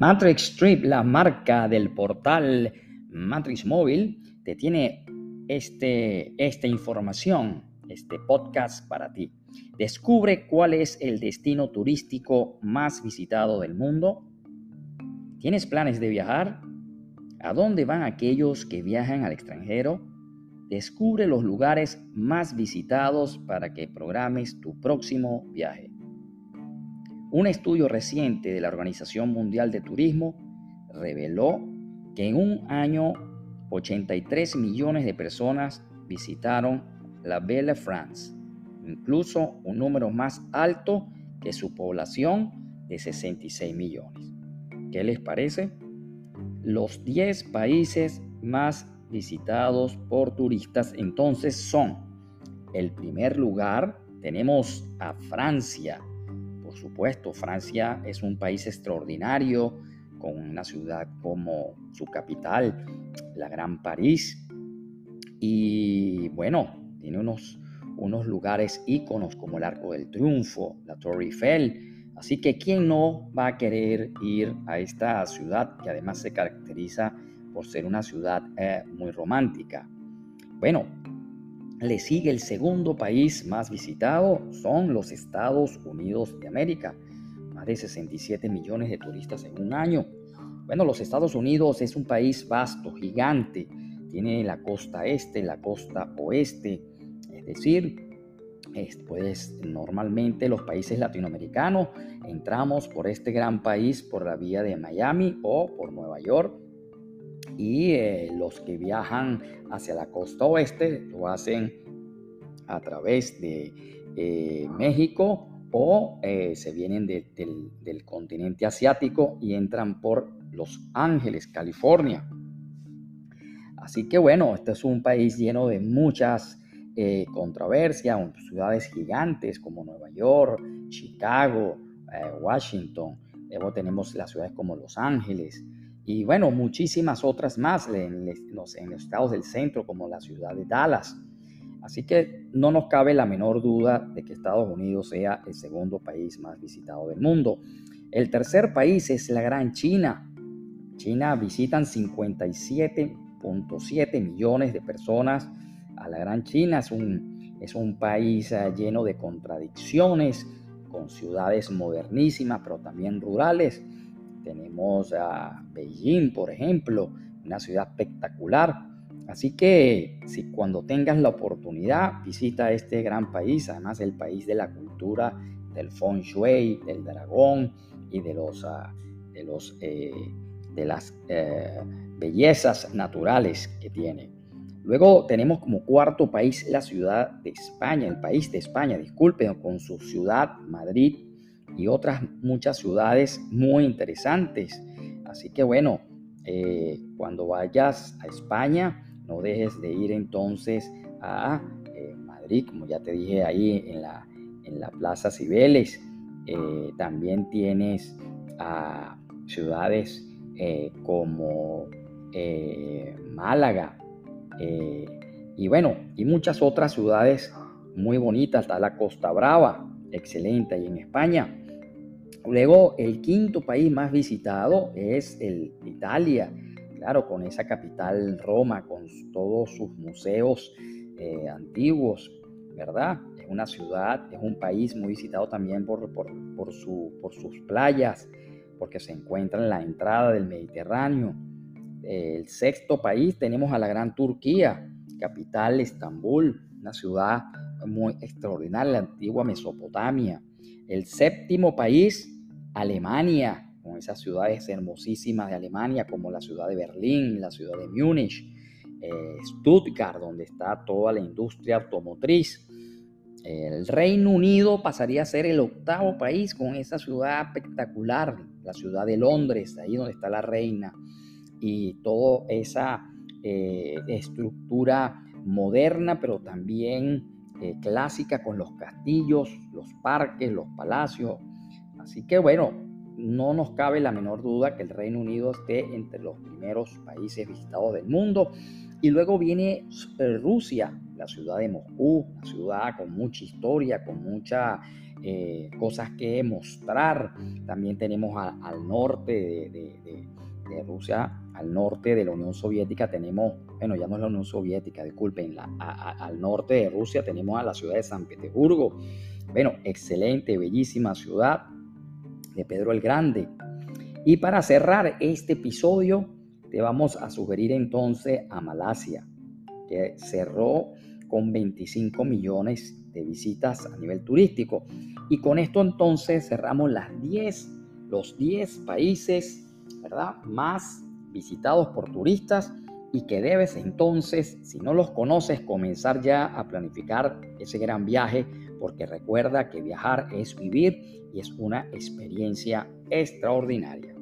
Matrix Strip, la marca del portal Matrix Móvil, te tiene este, esta información, este podcast para ti. Descubre cuál es el destino turístico más visitado del mundo. ¿Tienes planes de viajar? ¿A dónde van aquellos que viajan al extranjero? Descubre los lugares más visitados para que programes tu próximo viaje. Un estudio reciente de la Organización Mundial de Turismo reveló que en un año 83 millones de personas visitaron la Belle France, incluso un número más alto que su población de 66 millones. ¿Qué les parece? Los 10 países más visitados por turistas entonces son, el primer lugar tenemos a Francia, por supuesto, Francia es un país extraordinario, con una ciudad como su capital, la Gran París. Y bueno, tiene unos, unos lugares íconos como el Arco del Triunfo, la Torre Eiffel. Así que, ¿quién no va a querer ir a esta ciudad que además se caracteriza por ser una ciudad eh, muy romántica? Bueno, le sigue el segundo país más visitado, son los Estados Unidos de América, más de 67 millones de turistas en un año. Bueno, los Estados Unidos es un país vasto, gigante, tiene la costa este, la costa oeste, es decir, pues normalmente los países latinoamericanos entramos por este gran país por la vía de Miami o por Nueva York y eh, los que viajan hacia la costa oeste lo hacen a través de eh, México o eh, se vienen del, continente asiático y entran por Los Ángeles, California. Así que bueno, este es un país lleno de muchas controversias, ciudades gigantes como Nueva York, Chicago, Washington. Luego tenemos las ciudades como Los Ángeles, y bueno, muchísimas otras más en los, en los estados del centro, como la ciudad de Dallas. Así que no nos cabe la menor duda de que Estados Unidos sea el segundo país más visitado del mundo. El tercer país es la Gran China. China visitan 57.7 millones de personas a la Gran China. Es un, es un país eh, lleno de contradicciones, con ciudades modernísimas, pero también rurales. Tenemos a Beijing, por ejemplo, una ciudad espectacular. Así que si cuando tengas la oportunidad visita este gran país, además el país de la cultura, del feng shui, del dragón y de los, ah, de, los eh, de las eh, bellezas naturales que tiene. Luego tenemos como cuarto país la ciudad de España, el país de España, disculpen, con su ciudad Madrid y otras muchas ciudades muy interesantes. Así que bueno, eh, cuando vayas a España, no dejes de ir entonces a eh, Madrid, como ya te dije ahí en la, en la Plaza Cibeles. Eh, también tienes a ciudades como Málaga y bueno, y muchas otras ciudades muy bonitas. Está la Costa Brava, excelente ahí en España. Luego, el quinto país más visitado es el Italia, claro, con esa capital Roma, con todos sus museos eh, antiguos, ¿verdad? Es una ciudad, es un país muy visitado también por, por, su, por sus playas, porque se encuentra en la entrada del Mediterráneo. El sexto país tenemos a la Gran Turquía, capital Estambul, una ciudad muy extraordinaria, la antigua Mesopotamia. El séptimo país, Alemania, con esas ciudades hermosísimas de Alemania, como la ciudad de Berlín, la ciudad de Múnich, eh, Stuttgart, donde está toda la industria automotriz. El Reino Unido pasaría a ser el octavo país con esa ciudad espectacular, la ciudad de Londres, ahí donde está la reina, y toda esa eh, estructura moderna, pero también eh, clásica con los castillos, los parques, los palacios. Así que bueno, no nos cabe la menor duda que el Reino Unido esté entre los primeros países visitados del mundo. Y luego viene eh, Rusia. la ciudad de Moscú, una ciudad con mucha historia, con muchas eh, cosas que mostrar. También tenemos al norte de, Rusia, al norte de la Unión Soviética, tenemos, bueno, ya no es la Unión Soviética, disculpen, al norte de Rusia tenemos a la ciudad de San Petersburgo. Bueno, excelente, bellísima ciudad de Pedro el Grande. Y para cerrar este episodio, te vamos a sugerir entonces a Malasia, que cerró con 25 millones de visitas a nivel turístico. Y con esto entonces cerramos las 10, los 10 países ¿verdad? más visitados por turistas y que debes entonces, si no los conoces, comenzar ya a planificar ese gran viaje, porque recuerda que viajar es vivir y es una experiencia extraordinaria.